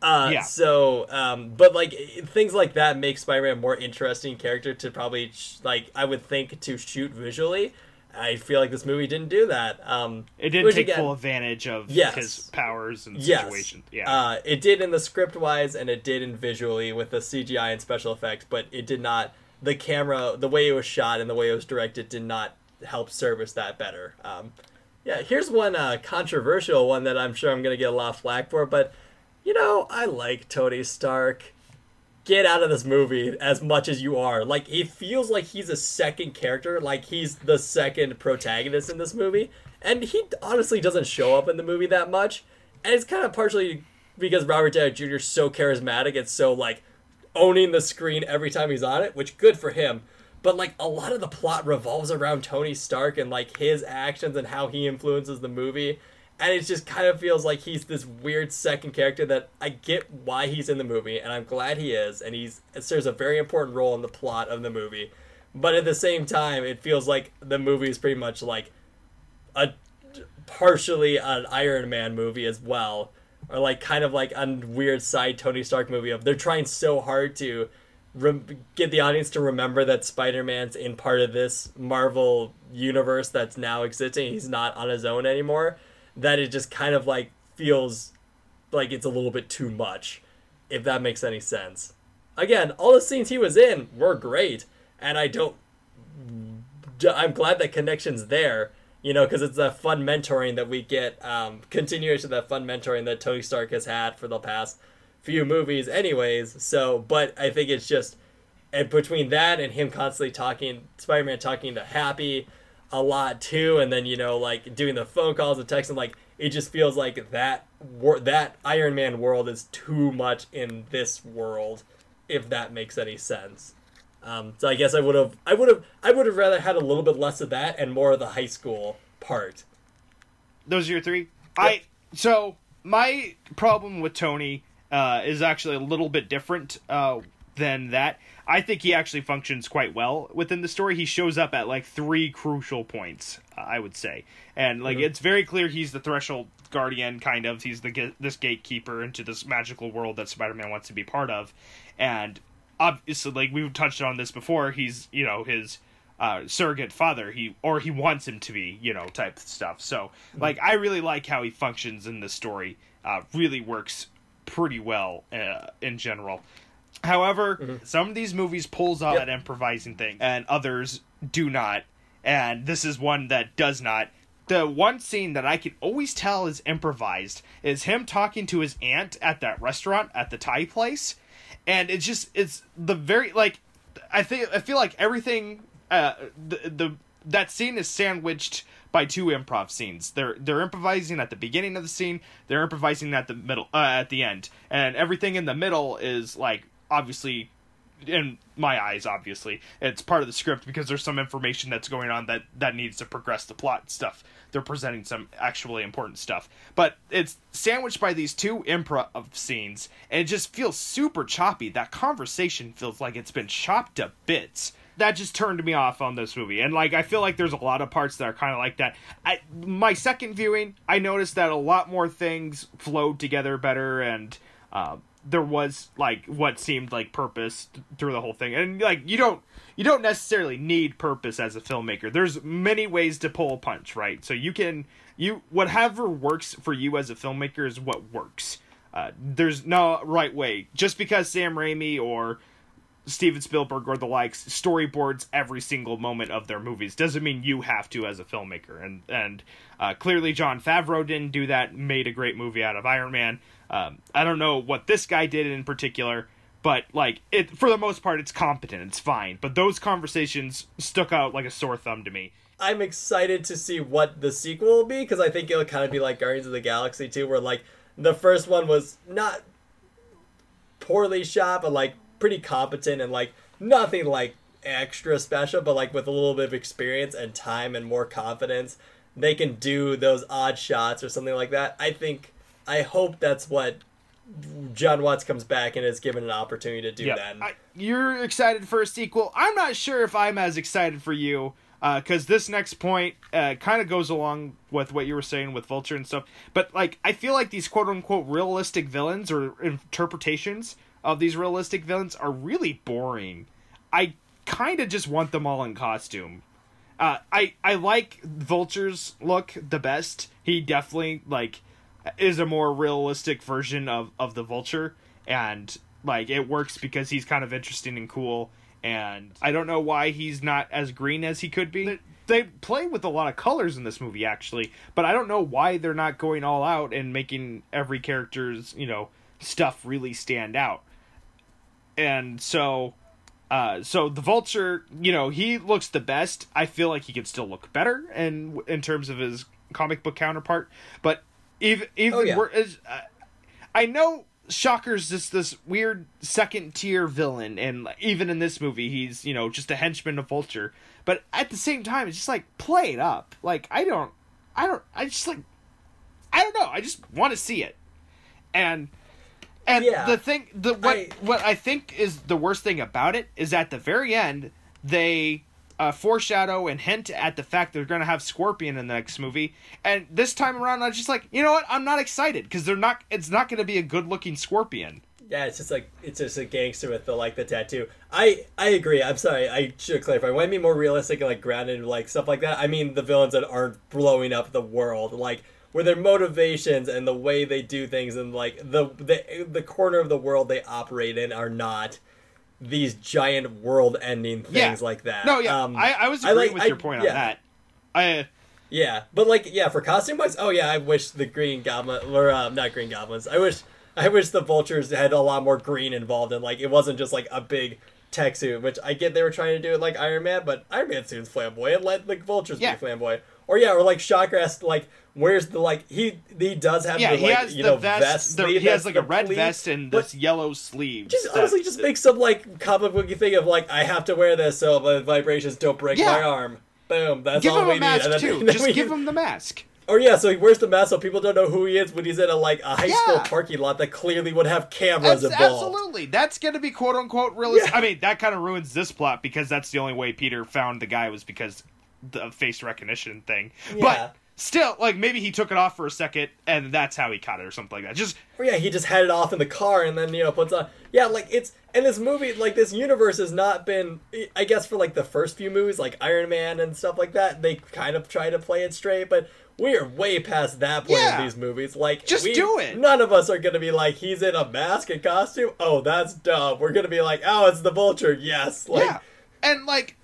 Uh,
Yeah.
So, um, but like things like that make Spider-Man a more interesting character to probably sh- like I would think to shoot visually. I feel like this movie didn't do that. Um,
It didn't take
again-
full advantage of
Yes.
his powers and
Yes.
situations. Yeah,
Uh, it did in the script wise and it did in visually with the CGI and special effects, but it did not. The camera, the way it was shot and the way it was directed, did not help service that better. Um, yeah, here's one uh, controversial one that I'm sure I'm gonna get a lot of flack for, but you know, I like Tony Stark. Get out of this movie as much as you are. Like, it feels like he's a second character, like he's the second protagonist in this movie. And he honestly doesn't show up in the movie that much. And it's kind of partially because Robert Downey Jr. is so charismatic and so, like, owning the screen every time he's on it, which good for him. But like a lot of the plot revolves around Tony Stark and like his actions and how he influences the movie. And it just kind of feels like he's this weird second character that I get why he's in the movie, and I'm glad he is, and he's serves a very important role in the plot of the movie. But at the same time, it feels like the movie is pretty much like a partially an Iron Man movie as well, or like kind of like a weird side Tony Stark movie of they're trying so hard to get the audience to remember that Spider-Man's in part of this Marvel universe that's now existing. He's not on his own anymore. That it just kind of like feels like it's a little bit too much, if that makes any sense. Again, all the scenes he was in were great, and I don't. I'm glad that connection's there, you know, because it's that fun mentoring that we get, um, continuation of that fun mentoring that Tony Stark has had for the past few movies, anyways. So, but I think it's just, and between that and him constantly talking, Spider Man talking to Happy a lot too, and then you know, like doing the phone calls and texting, like it just feels like that wor- that Iron Man world is too much in this world, if that makes any sense. Um, so I guess I would have, I would have, I would have rather had a little bit less of that and more of the high school part.
Those are your three. I so my problem with Tony uh, is actually a little bit different uh, than that. I think he actually functions quite well within the story. He shows up at like three crucial points, I would say, and like it's very clear he's the threshold guardian, kind of. He's the this gatekeeper into this magical world that Spider-Man wants to be part of, and obviously, like we've touched on this before, he's you know his uh, surrogate father. He or he wants him to be, you know, type stuff. So like I really like how he functions in the story. Uh, really works pretty well uh, in general. However, some of these movies pulls out
Yep.
that improvising thing, and others do not. And this is one that does not. The one scene that I can always tell is improvised is him talking to his aunt at that restaurant at the Thai place, and it's just it's the very like I think I feel like everything uh the the that scene is sandwiched by two improv scenes. They're they're improvising at the beginning of the scene, they're improvising at the middle uh, at the end. And everything in the middle is like obviously in my eyes obviously it's part of the script because there's some information that's going on that that needs to progress the plot stuff. They're presenting some actually important stuff. But it's sandwiched by these two improv scenes and it just feels super choppy. That conversation feels like it's been chopped to bits. That just turned me off on this movie. And like i feel like there's a lot of parts that are kind of like that. I, my second viewing i noticed that a lot more things flowed together better and uh, there was like what seemed like purpose th- through the whole thing. And like you don't you don't necessarily need purpose as a filmmaker. There's many ways to pull a punch right? So you can you whatever works for you as a filmmaker is what works. Uh, there's no right way. Just because sam raimi or Steven Spielberg or the likes storyboards every single moment of their movies doesn't mean you have to as a filmmaker. And and uh, clearly Jon Favreau didn't do that made a great movie out of Iron Man um, I don't know what this guy did in particular but like it for the most part it's competent. It's fine. But those conversations stuck out like a sore thumb to me.
I'm excited to see what the sequel will be because I think it'll kind of be like Guardians of the Galaxy too, where like the first one was not poorly shot, but like pretty competent and like nothing like extra special, but like with a little bit of experience and time and more confidence, they can do those odd shots or something like that. I think, I hope that's what Jon Watts comes back and is given an opportunity to do that.
I, you're excited for a sequel. I'm not sure if I'm as excited for you because this next point uh, kind of goes along with what you were saying with Vulture and stuff. But like, I feel like these quote unquote realistic villains or interpretations of these realistic villains are really boring. I kind of just want them all in costume. Uh, I I like Vulture's look the best. He definitely like is a more realistic version of of the Vulture, and like it works because he's kind of interesting and cool. And I don't know why he's not as green as he could be. They, they play with a lot of colors in this movie, actually, but I don't know why they're not going all out and making every character's you know stuff really stand out. And so uh, so the vulture, you know, he looks the best. I feel like he could still look better, and in terms of his comic book counterpart. But even even
Oh, yeah.
uh, I know Shocker's just this weird second tier villain, and even in this movie, he's you know just a henchman of Vulture. But at the same time, it's just like play it up. Like I don't, I don't, I just like I don't know. I just want to see it, and and
Yeah.
the thing, the what
I-
what I think is the worst thing about it is at the very end they uh, foreshadow and hint at the fact they're going to have Scorpion in the next movie, and this time around I'm just like, you know what? I'm not excited because they're not. It's not going to be a good looking Scorpion.
Yeah, it's just like it's just a gangster with the like the tattoo. I I agree. I'm sorry. I should clarify. When I mean more realistic and like grounded, and, like stuff like that, I mean the villains that aren't blowing up the world, like where their motivations and the way they do things and like the the the corner of the world they operate in are not these giant world-ending things
Yeah.
like that.
No, yeah,
Um,
I, I was
I
agreeing
like-
with
I-
your point
yeah.
on that. I
Yeah, but like, yeah, for costume wise, oh yeah, I wish the Green Goblin or um, not Green Goblins. I wish, I wish the Vultures had a lot more green involved, and like it wasn't just like a big tech suit, which I get they were trying to do it like Iron Man, but Iron Man suit's flamboyant. Let the Vultures
Yeah.
be flamboyant, or yeah, or like to, like where's the like he he does have
yeah,
the
he
like
has
you
the
know
vest. the- he has
that's
like a red
pleat,
vest and this yellow sleeve.
just honestly just make some like comic booky thing of like I have to wear this so the vibrations don't break
Yeah.
my arm. Boom. That's
give
all
him
we
a mask
need.
Too.
then
Just
we-
give him the mask.
Or yeah, so he wears the mask so people don't know who he is when he's in a like a high school parking lot that clearly would have cameras
Abs-
involved.
absolutely, that's gonna be quote unquote realistic.
Yeah.
I mean, that kind of ruins this plot because that's the only way Peter found the guy was because the face recognition thing.
Yeah.
But still, like maybe he took it off for a second and that's how he caught it or something like that. Just
Or yeah, he just had it off in the car and then you know puts on. Yeah, like it's and this movie like this universe has not been. I guess for like the first few movies like Iron Man and stuff like that, they kind of try to play it straight, but. We are way past that point
Yeah.
in these movies. Like,
Just
we-
do it.
None of us are gonna be like, he's in a mask and costume. Oh, that's dumb. We're gonna be like, oh, it's the Vulture. Yes. Like,
yeah, and like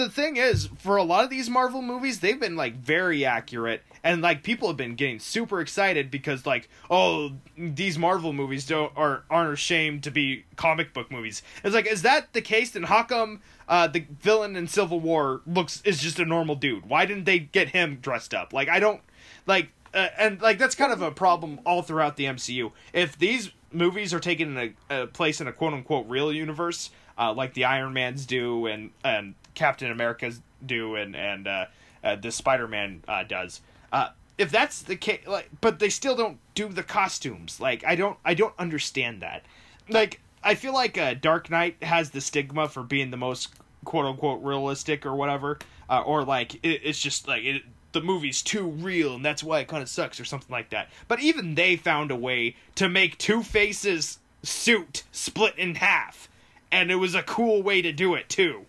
the thing is, for a lot of these Marvel movies, they've been like very accurate, and like people have been getting super excited because like, oh, these Marvel movies don't are aren't ashamed to be comic book movies. It's like, is that the case? Then how come uh, the villain in Civil War looks is just a normal dude? Why didn't they get him dressed up? Like, I don't like, uh, and like that's kind of a problem all throughout the MCU. If these movies are taking a, a place in a quote unquote real universe, uh, like the Iron Mans do and and Captain America's do and and uh, uh, the Spider Man uh, does. Uh, if that's the case, like, but they still don't do the costumes. Like, I don't, I don't understand that. Like, I feel like uh, Dark Knight has the stigma for being the most quote unquote realistic or whatever, uh, or like it, it's just like it, the movie's too real and that's why it kind of sucks or something like that. But even they found a way to make Two Faces suit split in half, and it was a cool way to do it too.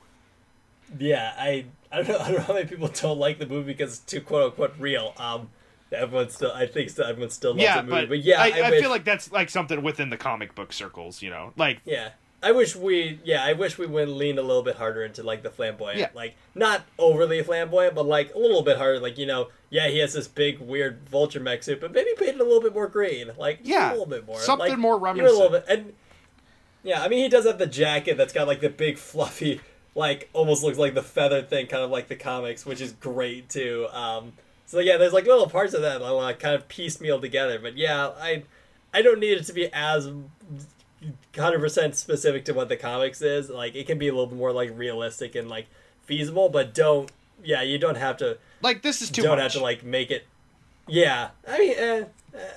Yeah, I I don't know I don't know how many people don't like the movie because it's too quote unquote real. Um, everyone still I think still, everyone still loves
yeah,
the movie,
but,
but, yeah,
I,
I,
I, feel like that's like something within the comic book circles, you know, like
yeah. I wish we yeah I wish we would lean a little bit harder into like the flamboyant
Yeah.
like not overly flamboyant but like a little bit harder like you know yeah he has this big weird vulture mech suit but maybe paint it a little bit more green like
Yeah,
a little bit more
something
like,
more
even a little
reminiscent.
bit and yeah I mean he does have the jacket that's got like the big fluffy like almost looks like the feather thing kind of like the comics which is great too um so yeah there's like little parts of that that I to kind of piecemeal together but yeah I I don't need it to be as hundred percent specific to what the comics is. Like it can be a little more like realistic and like feasible, but don't. Yeah, you don't have to.
like this is too
don't
much.
have to like make it. Yeah, I mean, eh,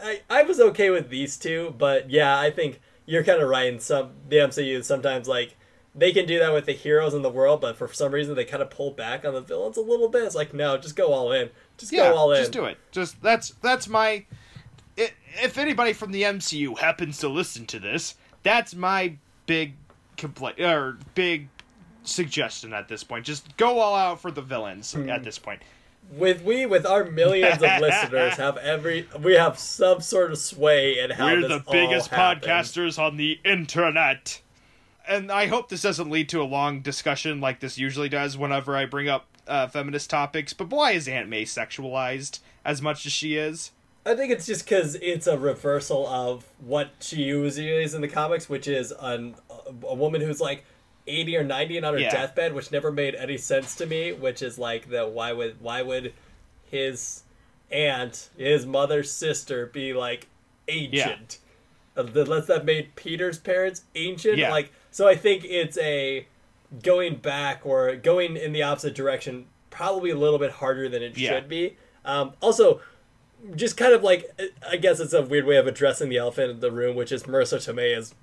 I I was okay with these two, but yeah, I think you're kind of right. In some the MCU sometimes like they can do that with the heroes in the world, but for some reason they kind of pull back on the villains a little bit. It's like no, just go all in. Just
yeah,
go all in.
just do it. Just that's that's my. if anybody from the MCU happens to listen to this, that's my big complaint or big suggestion at this point. Just go all out for the villains
Hmm.
at this point.
with we with our millions of listeners have every we have some sort of sway in how
We're the biggest podcasters on the internet. And I hope this doesn't lead to a long discussion like this usually does whenever I bring up uh, feminist topics. But why is Aunt May sexualized as much as she is?
I think it's just because it's a reversal of what she usually is in the comics, which is an, a woman who's like eighty or ninety and on her
Yeah.
deathbed, which never made any sense to me. Which is like the why would why would his aunt, his mother's sister, be like ancient? Uh, Unless that made Peter's parents ancient.
Yeah.
Like so, I think it's a going back or going in the opposite direction. Probably a little bit harder than it
Yeah.
should be. Um, also, just kind of like I guess it's a weird way of addressing the elephant in the room, which is Marisa Tomei is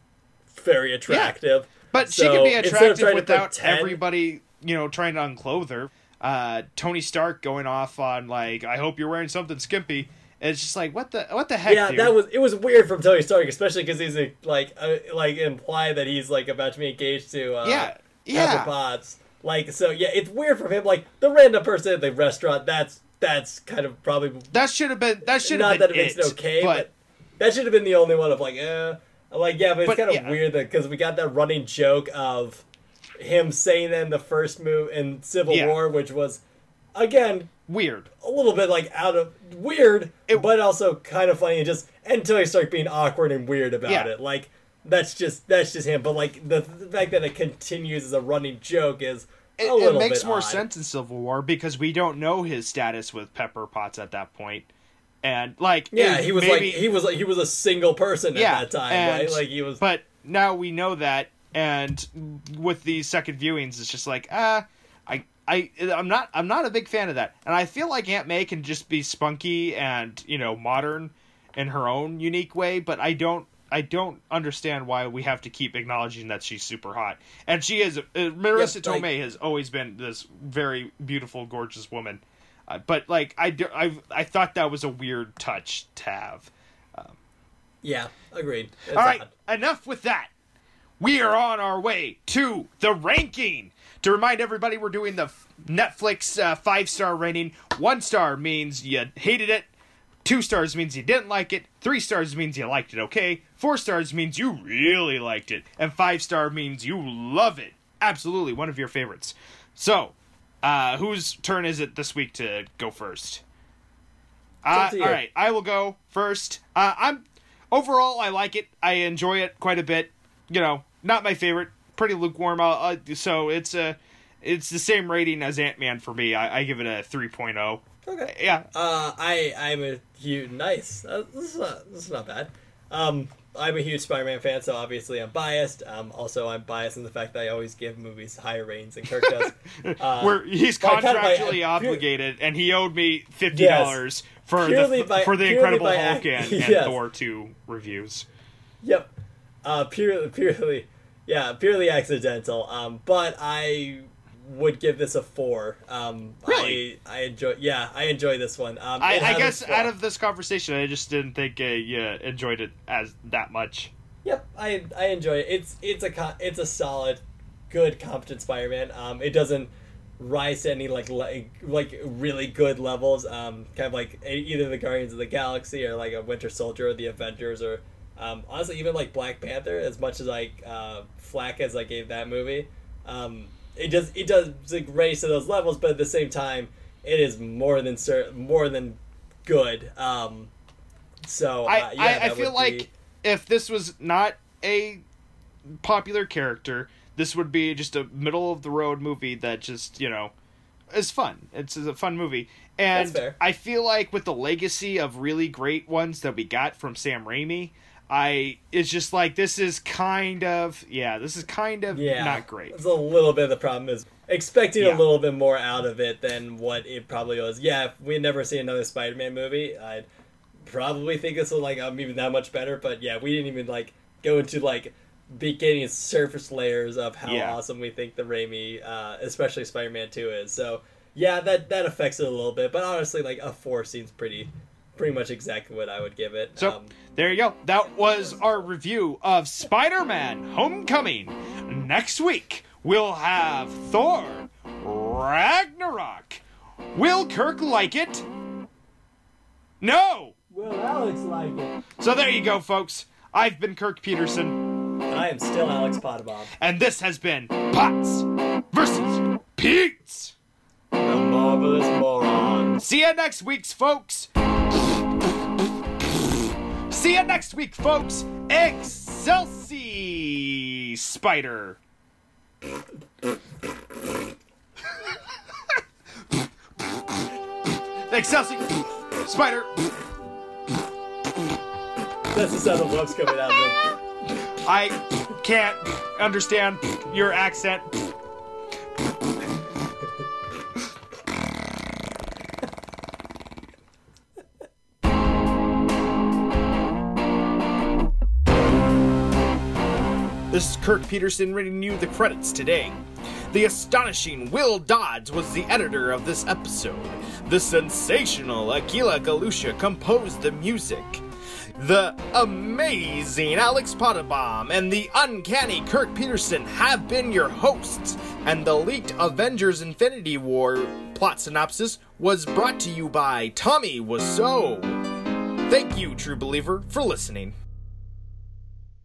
very attractive. Yeah.
But she can be attractive without
pretend-
everybody, you know, trying to unclothe her. Uh, Tony Stark going off on like, "I hope you're wearing something skimpy." And it's just like, what the what the heck?
Yeah,
dude?
that was it was weird from Tony Stark, especially because he's a, like uh, like implied that he's like about to be engaged to uh,
Yeah,
Pepper
yeah.
Potts. Like so, yeah, it's weird from him. Like the random person at the restaurant. That's that's kind of probably
that should have been that should
not
been
that it makes it okay,
but,
but, that should have been the only one of like, eh. Like yeah, but it's
But,
kind of
yeah.
weird that because we got that running joke of him saying that in the first move in Civil
Yeah.
War, which was again
weird.
a little bit like out of weird,
It-
but also kind of funny. And just until Tony Stark being awkward and weird about
Yeah.
it, like that's just that's just him. But like the, the fact that it continues as a running joke is a
It,
little
it makes
bit
more
odd.
sense in Civil War because we don't know his status with Pepper Potts at that point, and like
Yeah, he was
maybe-
like he was like he was a single person
yeah,
at that time,
and-
right? Like he was.
But now we know that, and with these second viewings, it's just like ah, I. I'm not I'm not a big fan of that, and I feel like Aunt May can just be spunky and you know modern in her own unique way, but I don't I don't understand why we have to keep acknowledging that she's super hot, and she is. Uh,
Marisa like-
Tomei has always been this very beautiful, gorgeous woman, uh, but like I, I I thought that was a weird touch to have.
Yeah, agreed. It's
All right,
odd.
enough with that. We are on our way to the ranking. To remind everybody, we're doing the Netflix uh, five star rating. One star means you hated it. Two stars means you didn't like it. Three stars means you liked it okay. Four stars means you really liked it. And five star means you love it. Absolutely, one of your favorites. So, uh, whose turn is it this week to go first? Uh,
up to you.
all right, I will go first. Uh, I'm overall, I like it. I enjoy it quite a bit. You know, not my favorite. Pretty lukewarm. Uh, so it's a, it's the same rating as Ant Man for me. I, I give it a 3.0.
Okay.
Yeah,
Uh, I I'm a huge nice. Uh, this is not this is not bad. Um, I'm a huge Spider-Man fan, so obviously I'm biased. Um, also I'm biased in the fact that I always give movies higher ratings than Kirk does. Uh,
where he's
by kind of by-
contractually
pure-
obligated, and he owed me fifty dollars for the
by-
for the Incredible
by
Hulk and
yes.
Thor two reviews.
Yep. Uh, purely, purely, yeah, purely accidental. Um, but I would give this a four. Um,
Really?
I, I enjoy. Yeah, I enjoy this one. Um,
I, I guess out of this conversation, I just didn't think uh, you enjoyed it as that much.
Yep, I I enjoy it. It's it's a it's a solid, good, competent Spider-Man. Um, it doesn't rise to any like like like really good levels. Um, kind of like either the Guardians of the Galaxy or like a Winter Soldier or the Avengers or um, honestly even like Black Panther. As much as like uh, flack as I gave that movie, um, it does it does like, raise to those levels. But at the same time, it is more than cer- more than good. Um, so
I,
uh, yeah,
I, I feel like
be-
if this was not a popular character, this would be just a middle of the road movie that just you know is fun. It's a fun movie, and. I feel like with the legacy of really great ones that we got from Sam Raimi. I it's just like this is kind of yeah this is kind of
yeah,
not great
It's a little bit of the problem is expecting
Yeah.
a little bit more out of it than what it probably was. Yeah, if we never see another Spider-Man movie, I'd probably think this was like um, even that much better. But yeah, we didn't even like go into like beginning surface layers of how
Yeah.
awesome we think the Raimi, uh, especially Spider-Man Two is. So yeah, that that affects it a little bit. But honestly, like a four seems pretty, pretty much exactly what I would give it.
So
um,
there you go. That was our review of Spider Man Homecoming. Next week, we'll have Thor Ragnarok. Will Kirk like it? No!
will Alex like it?
So there you go, folks. I've been Kirk Peterson, And
I am still Alex Potterbaum,
and this has been Potts versus Pete's.
the marvelous moron.
See you next week's folks. See you next week, folks. Excelsi Spider. Excelsi Spider.
That's the sound of love's coming out of him.
I can't understand your accent. This is Kirk Peterson reading you the credits today. The astonishing Will Dodds was the editor of this episode. The sensational Aquila Galusha composed the music. The amazing Alex Potterbaum and the uncanny Kirk Peterson have been your hosts, and the leaked Avengers Infinity War plot synopsis was brought to you by Tommy Wiseau. Thank you, true believer, for listening.